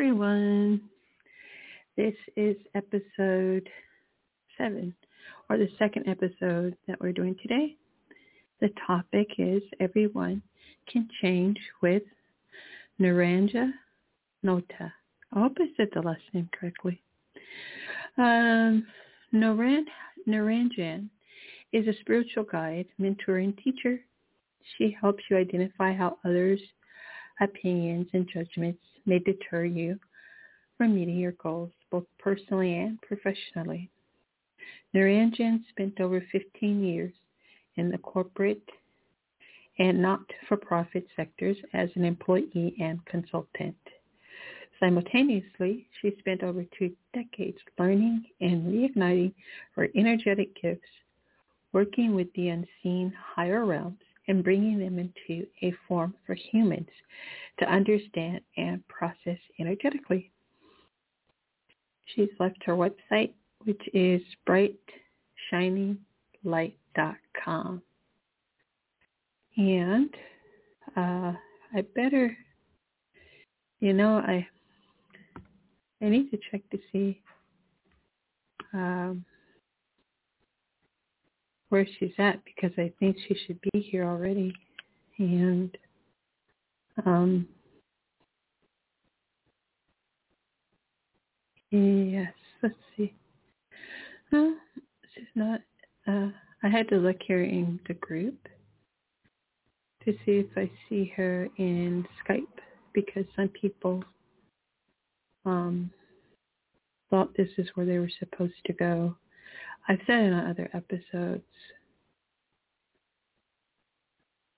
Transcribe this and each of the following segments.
Everyone, this is episode seven, or the second episode that we're doing today. The topic is everyone can change with Naranja Nota. I hope I said the last name correctly. Um, Naran, Naranjan is a spiritual guide, mentor, and teacher. She helps you identify how others' opinions and judgments may deter you from meeting your goals, both personally and professionally. Naranjan spent over 15 years in the corporate and not-for-profit sectors as an employee and consultant. Simultaneously, she spent over two decades learning and reigniting her energetic gifts, working with the unseen higher realms and bringing them into a form for humans to understand and process energetically. She's left her website, which is brightshininglight.com. And uh, I better, you know, I I need to check to see um, where she's at because I think she should be here already. And um, yes, let's see. She's not. Uh, I had to look here in the group to see if I see her in Skype because some people um, thought this is where they were supposed to go. I've said in other episodes.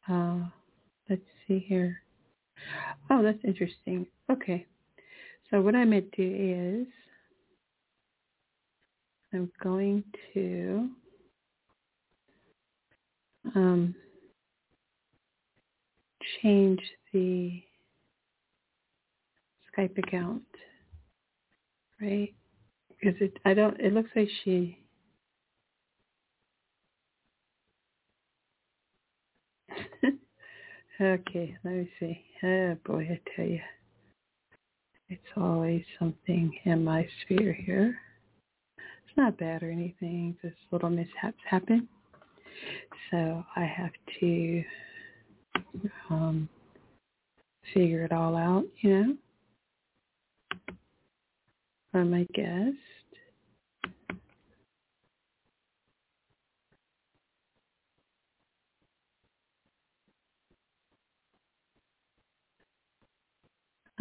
Uh, let's see here. Oh, that's interesting. Okay. So what I'm going to do is I'm going to um, change the Skype account, right? Because it, I don't, it looks like she, okay, let me see. Oh boy, I tell you, it's always something in my sphere here. It's not bad or anything, just little mishaps happen. So I have to um, figure it all out, you know. Or my guest.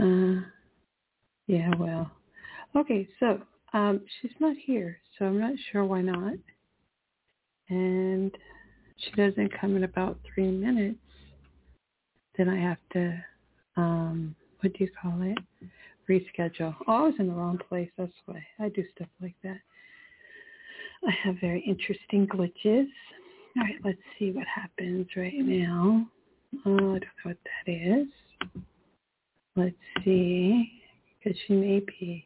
Uh, yeah, well. Okay, so um, she's not here, so I'm not sure why not. And she doesn't come in about three minutes. Then I have to, um, what do you call it? Reschedule. Oh, I was in the wrong place. That's why I do stuff like that. I have very interesting glitches. All right, let's see what happens right now. Oh, I don't know what that is. Let's see, because she may be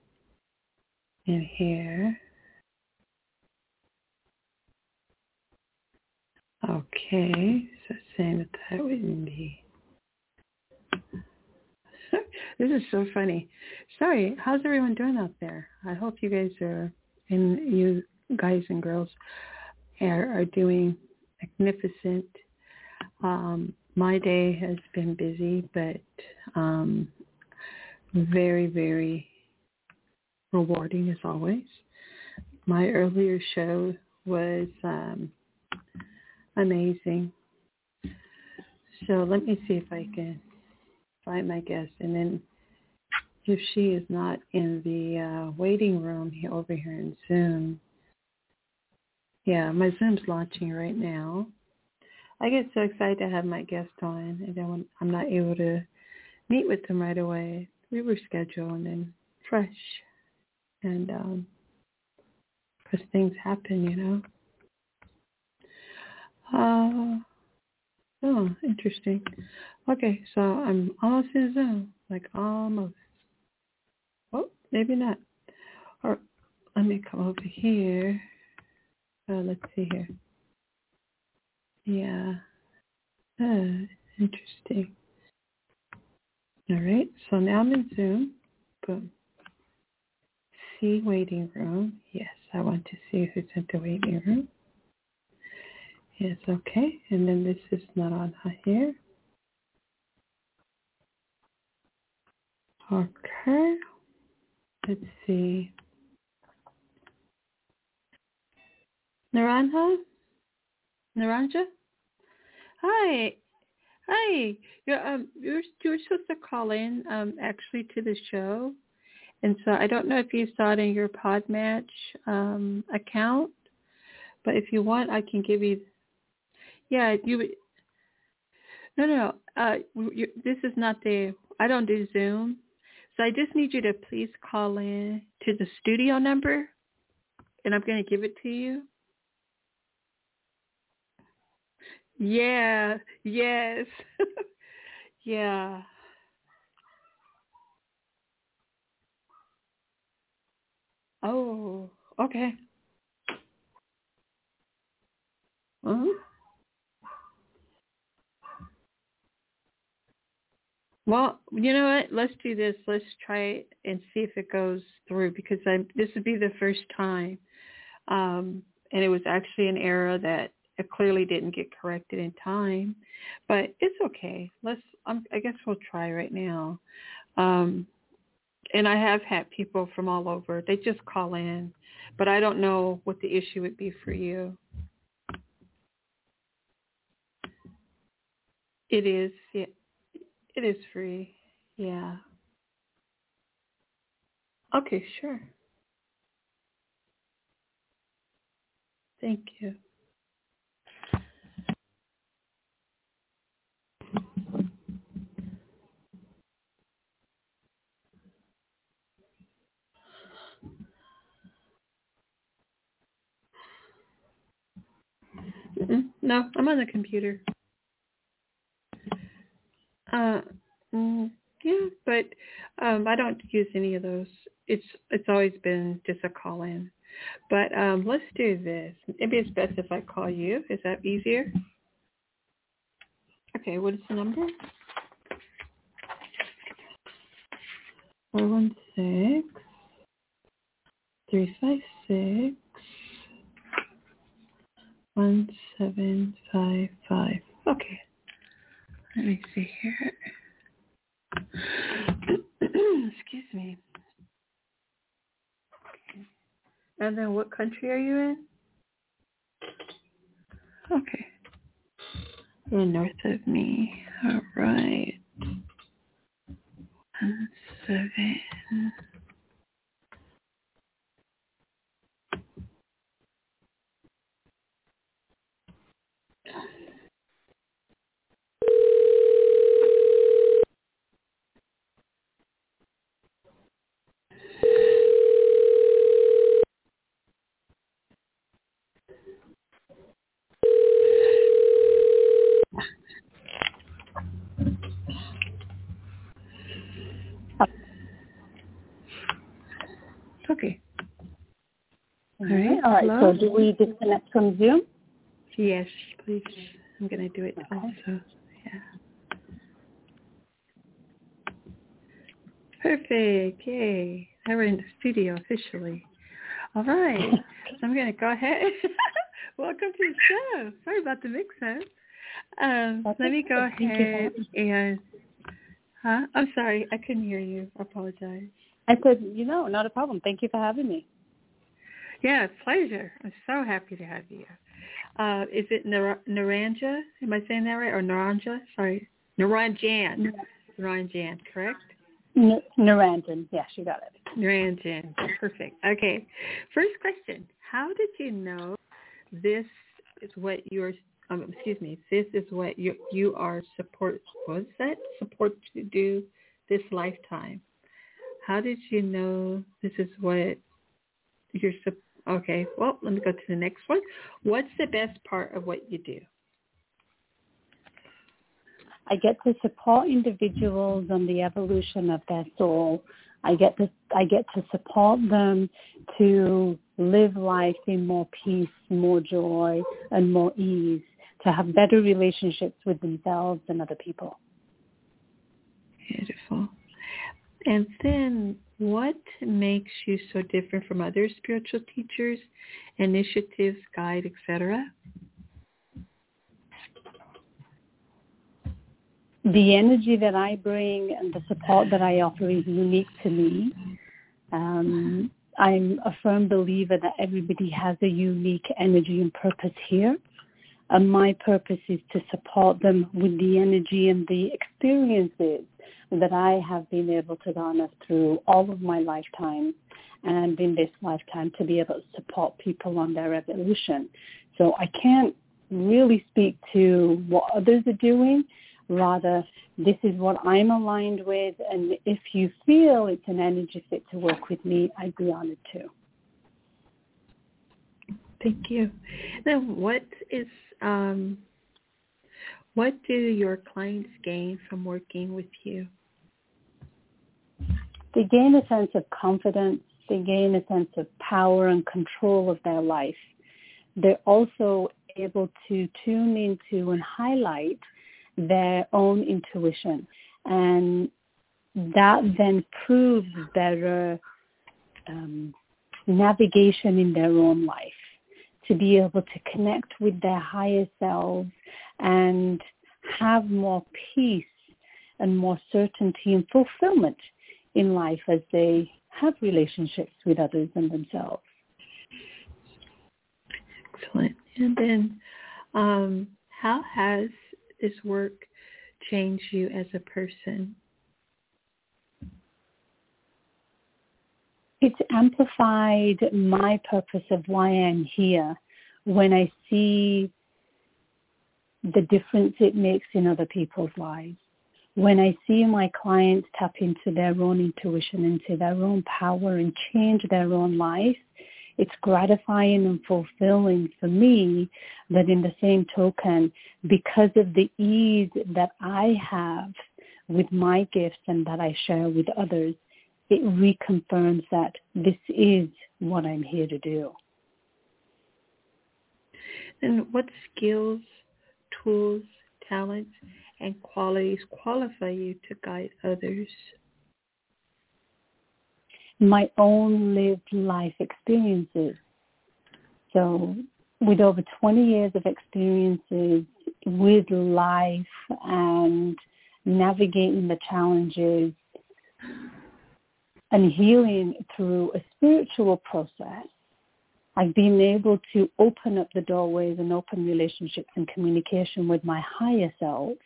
in here. Okay, so saying that that wouldn't be. this is so funny. Sorry, how's everyone doing out there? I hope you guys are, and you guys and girls are, are doing magnificent. Um, my day has been busy, but um, very, very rewarding as always. My earlier show was um, amazing. So let me see if I can find my guest. And then if she is not in the uh, waiting room here, over here in Zoom, yeah, my Zoom's launching right now. I get so excited to have my guest on, and then I'm not able to meet with them right away, we reschedule and fresh, and um, because things happen, you know. Uh, oh, interesting. Okay, so I'm almost in Zoom, like almost. Oh, maybe not. Or let me come over here. Uh, let's see here. Yeah. Uh, interesting. All right, so now I'm in Zoom. Boom. See waiting room. Yes, I want to see who's in the waiting room. Yes, okay. And then this is not on here. Okay. Let's see. Naranja? Naranja? Hi. Hi. You're um you're you're supposed to call in um actually to the show. And so I don't know if you saw it in your Podmatch um account, but if you want I can give you yeah, you No, no, no. Uh you, this is not the I don't do Zoom. So I just need you to please call in to the studio number and I'm going to give it to you. Yeah, yes. yeah. Oh, okay. Uh-huh. Well, you know what? Let's do this. Let's try it and see if it goes through because I'm, this would be the first time, um, and it was actually an error that it clearly didn't get corrected in time, but it's okay. Let's. Um, I guess we'll try right now. Um, and I have had people from all over. They just call in, but I don't know what the issue would be for you. It is. Yeah, it is free. Yeah. Okay, sure. Thank you. Mm-mm. No, I'm on the computer. Uh, mm, yeah, but um, I don't use any of those. It's it's always been just a call in. But um, let's do this. Maybe it's best if I call you. Is that easier? Okay, what is the number? Four one six three five six one seven five five. Okay. Let me see here. Excuse me. Okay. And then what country are you in? Okay. You're north of me. All right. One, seven. Okay. All right. All right. Hello? So do we disconnect from Zoom? Yes, please. I'm going to do it Okay. also. Yeah. Perfect. Yay. Now we're in the studio officially. All right. so I'm going to go ahead. Welcome to the show. Sorry about the mix-up. Um, That's let me go ahead and... Huh? I'm sorry. I couldn't hear you. I apologize. I said, you know, not a problem. Thank you for having me. Yeah, pleasure. I'm so happy to have you. Uh, is it Nar- Naranja? Am I saying that right? Or Naranja? Sorry. Naranjan. Naranjan, correct? N- Naranjan. Yeah, she got it. Naranjan. Perfect. Okay. First question. How did you know this is what you're um, excuse me, this is what you you are support. Was that support to do this lifetime? How did you know this is what you're? Okay, well, let me go to the next one. What's the best part of what you do? I get to support individuals on the evolution of their soul. I get to I get to support them to live life in more peace, more joy, and more ease, to have better relationships with themselves and other people. Beautiful. And then what makes you so different from other spiritual teachers, initiatives, guide, etc.? The energy that I bring and the support that I offer is unique to me. Um, I'm a firm believer that everybody has a unique energy and purpose here. And my purpose is to support them with the energy and the experiences that I have been able to garner through all of my lifetime and in this lifetime to be able to support people on their evolution. So I can't really speak to what others are doing. Rather, this is what I'm aligned with. And if you feel it's an energy fit to work with me, I'd be honored to. Thank you. Now, what is um, what do your clients gain from working with you? They gain a sense of confidence. They gain a sense of power and control of their life. They're also able to tune into and highlight their own intuition. And that then proves better um, navigation in their own life to be able to connect with their higher selves and have more peace and more certainty and fulfillment in life as they have relationships with others and themselves. Excellent. And then um, how has this work changed you as a person? It's amplified my purpose of why I'm here when I see the difference it makes in other people's lives. When I see my clients tap into their own intuition, into their own power and change their own life, it's gratifying and fulfilling for me that in the same token, because of the ease that I have with my gifts and that I share with others, it reconfirms that this is what I'm here to do. And what skills, tools, talents, and qualities qualify you to guide others? My own lived life experiences. So with over 20 years of experiences with life and navigating the challenges and healing through a spiritual process, I've been able to open up the doorways and open relationships and communication with my higher self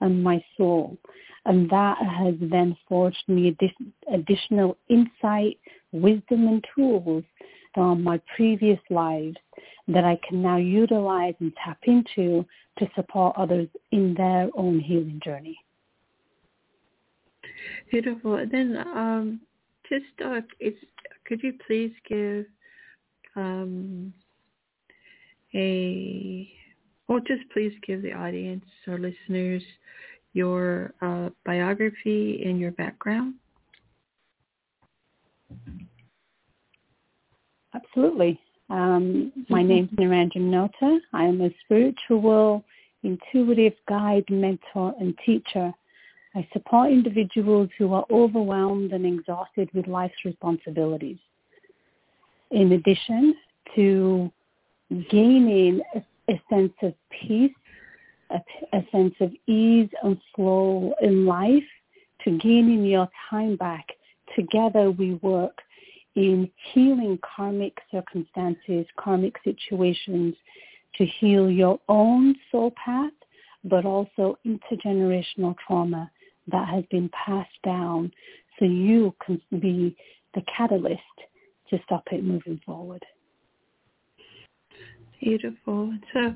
and my soul. And that has then forged me additional insight, wisdom, and tools from my previous lives that I can now utilize and tap into to support others in their own healing journey. Beautiful. Then um, just uh, could you please give um, a well, just please give the audience or listeners your uh, biography and your background. Absolutely. Um, my mm-hmm. name is Niranjan Nota. I am a spiritual, intuitive guide, mentor, and teacher. I support individuals who are overwhelmed and exhausted with life's responsibilities. In addition to gaining a, a sense of peace, a, a sense of ease and flow in life, to gaining your time back, together we work in healing karmic circumstances, karmic situations, to heal your own soul path, but also intergenerational trauma that has been passed down. So you can be the catalyst to stop it moving forward. Beautiful. So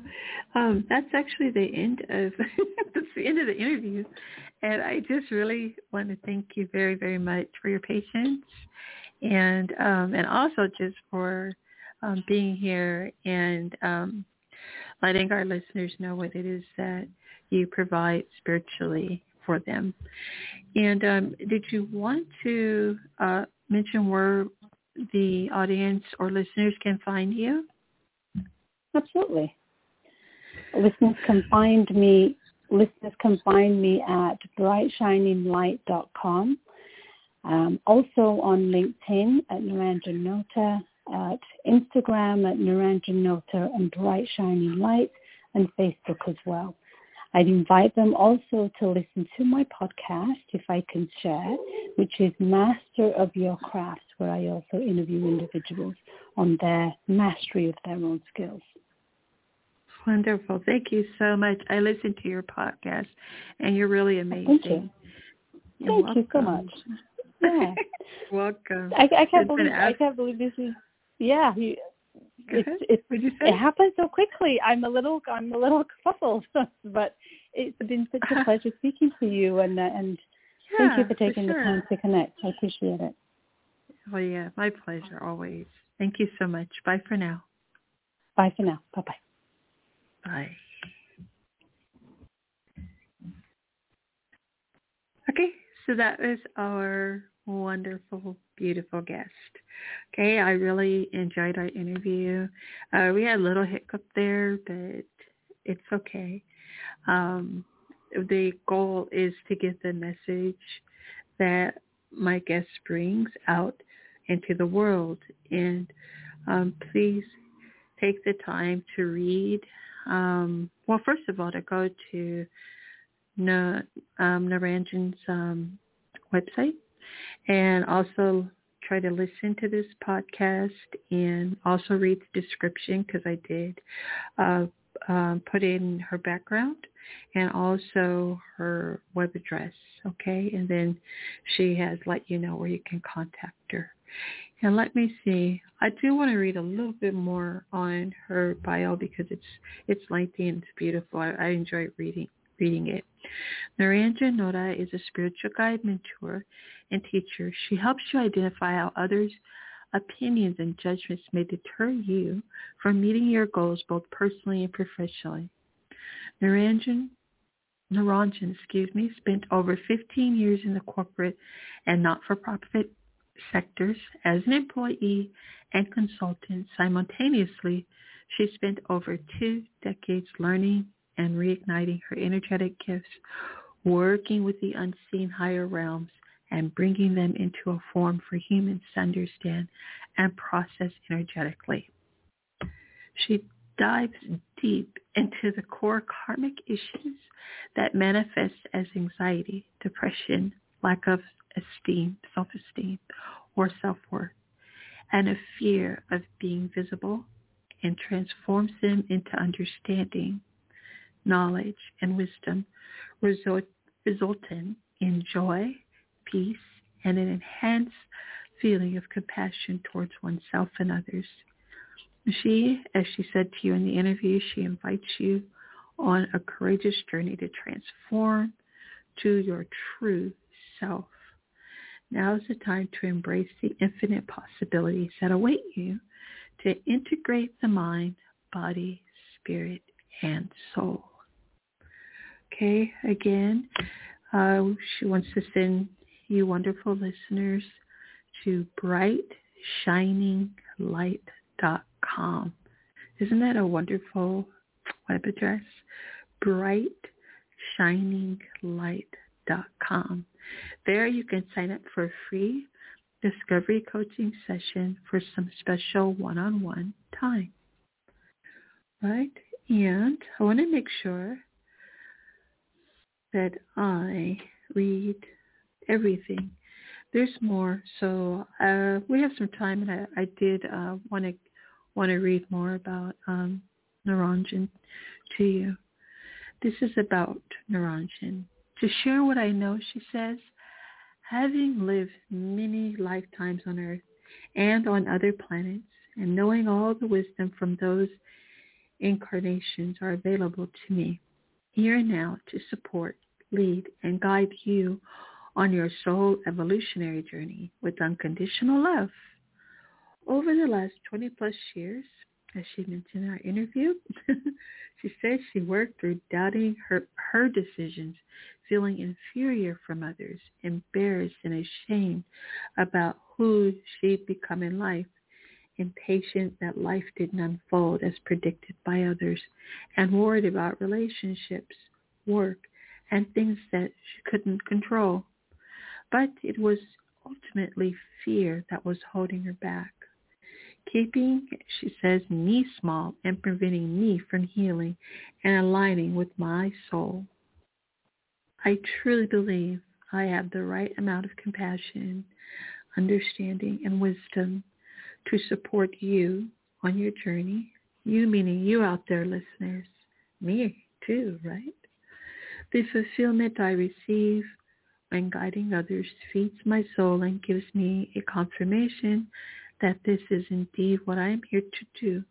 um, that's actually the end of that's the end of the interview, and I just really want to thank you very very much for your patience, and um, and also just for um, being here and um, letting our listeners know what it is that you provide spiritually for them. And um, did you want to uh, mention where the audience or listeners can find you? Absolutely. Listeners can find me. Listeners can find me at brightshininglight.com. Um, also on LinkedIn at Nota, at Instagram at Nota and Bright Shining Light, and Facebook as well. I'd invite them also to listen to my podcast, if I can share, which is Master of Your Craft, where I also interview individuals on their mastery of their own skills. Wonderful. Thank you so much. I listened to your podcast, and you're really amazing. Thank you. You're Thank welcome. you so much. Yeah. welcome. I, I can't believe I can't believe this is. Yeah, you, it, happens so quickly. I'm a little I'm a little fuzzled, but it's been such a pleasure speaking to you, and uh, and yeah, thank you for taking for sure. the time to connect. I appreciate it. Well, yeah, my pleasure always. Thank you so much. Bye for now. Bye for now. Bye bye. Bye. Okay, so that was our wonderful, beautiful guest. Okay, I really enjoyed our interview. Uh, we had a little hiccup there, but it's okay. Um, the goal is to get the message that my guest brings out into the world. And um, please take the time to read. Um, well, first of all, to go to Na, um, Niranjan's um, website and also try to listen to this podcast and also read the description because I did uh, um, put in her background and also her web address, okay? And then she has let you know where you can contact her. And let me see. I do want to read a little bit more on her bio because it's it's lengthy and it's beautiful. I, I enjoy reading reading it. Niranjan Nota is a spiritual guide, mentor, and teacher. She helps you identify how others' opinions and judgments may deter you from meeting your goals both personally and professionally. Naranjan, Naranjan, excuse me, spent over 15 years in the corporate and not-for-profit sectors as an employee and consultant. Simultaneously, she spent over two decades learning and reigniting her energetic gifts, working with the unseen higher realms and bringing them into a form for humans to understand and process energetically. She dives deep into the core karmic issues that manifest as anxiety, depression, lack of esteem, self-esteem, or self-worth, and a fear of being visible and transforms them into understanding knowledge, and wisdom result, resulting in joy, peace, and an enhanced feeling of compassion towards oneself and others. She, as she said to you in the interview, she invites you on a courageous journey to transform to your true self. Now is the time to embrace the infinite possibilities that await you to integrate the mind, body, spirit, and soul. Okay, again, uh, she wants to send you wonderful listeners to brightshininglight.com. Isn't that a wonderful web address? brightshininglight.com. There you can sign up for a free discovery coaching session for some special one-on-one time. Right? And I want to make sure that I read everything. There's more, so uh, we have some time, and I, I did want to want to read more about um, Niranjan to you. This is about Niranjan. To share what I know, she says, having lived many lifetimes on Earth and on other planets, and knowing all the wisdom from those incarnations are available to me here and now to support, lead, and guide you on your soul evolutionary journey with unconditional love. Over the last 20 plus years, as she mentioned in our interview, she says she worked through doubting her, her decisions, feeling inferior from others, embarrassed and ashamed about who she'd become in life, impatient that life didn't unfold as predicted by others, and worried about relationships, work, and things that she couldn't control. But it was ultimately fear that was holding her back keeping, she says, me small and preventing me from healing and aligning with my soul. I truly believe I have the right amount of compassion, understanding, and wisdom to support you on your journey. You meaning you out there, listeners. Me too, right? The fulfillment I receive when guiding others feeds my soul and gives me a confirmation that this is indeed what I am here to do.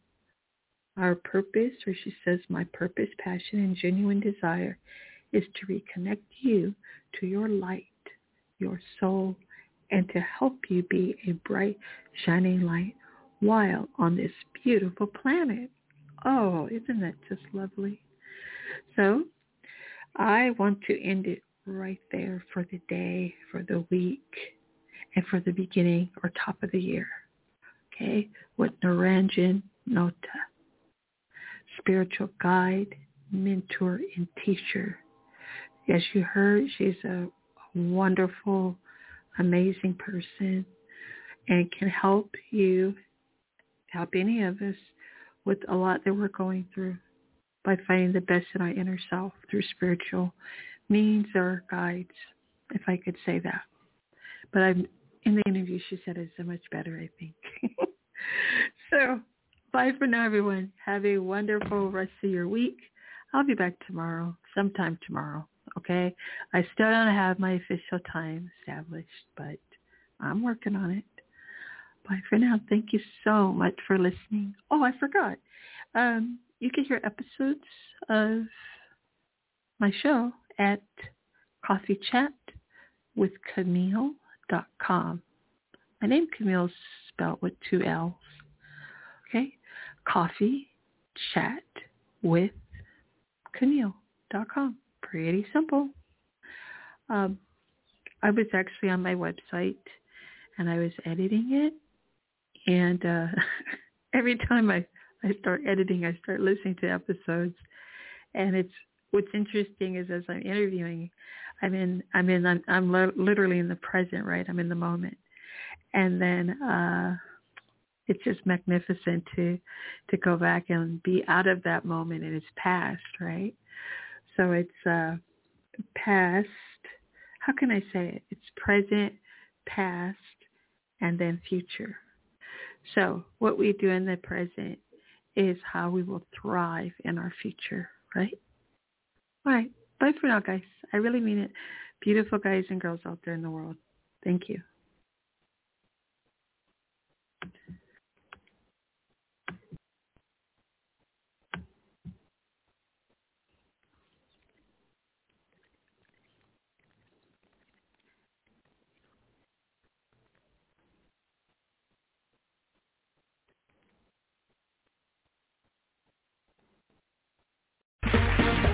Our purpose, or she says, my purpose, passion, and genuine desire is to reconnect you to your light, your soul, and to help you be a bright, shining light while on this beautiful planet. Oh, isn't that just lovely? So I want to end it right there for the day, for the week, and for the beginning or top of the year. Okay, with Niranjan Nota, spiritual guide, mentor, and teacher. As you heard, she's a wonderful, amazing person and can help you, help any of us with a lot that we're going through by finding the best in our inner self through spiritual means or guides, if I could say that. But I'm in the interview she said it's so much better, I think. so bye for now, everyone. Have a wonderful rest of your week. I'll be back tomorrow, sometime tomorrow. Okay. I still don't have my official time established, but I'm working on it. Bye for now. Thank you so much for listening. Oh, I forgot. Um, you can hear episodes of my show at Coffee Chat with Camille.com. My name Camille is spelled with two L's. Okay? Coffee chat with Camille.com. Pretty simple. Um, I was actually on my website and I was editing it. And uh, every time I, I start editing, I start listening to episodes. And it's what's interesting is as I'm interviewing, I'm in, I'm in, I'm, I'm literally in the present, right? I'm in the moment. And then uh it's just magnificent to to go back and be out of that moment and it's past right? So it's uh past how can i say it? It's present past and then future. So what we do in the present is how we will thrive in our future right all right. Bye for now guys. I really mean it. Beautiful guys and girls out there in the world. Thank you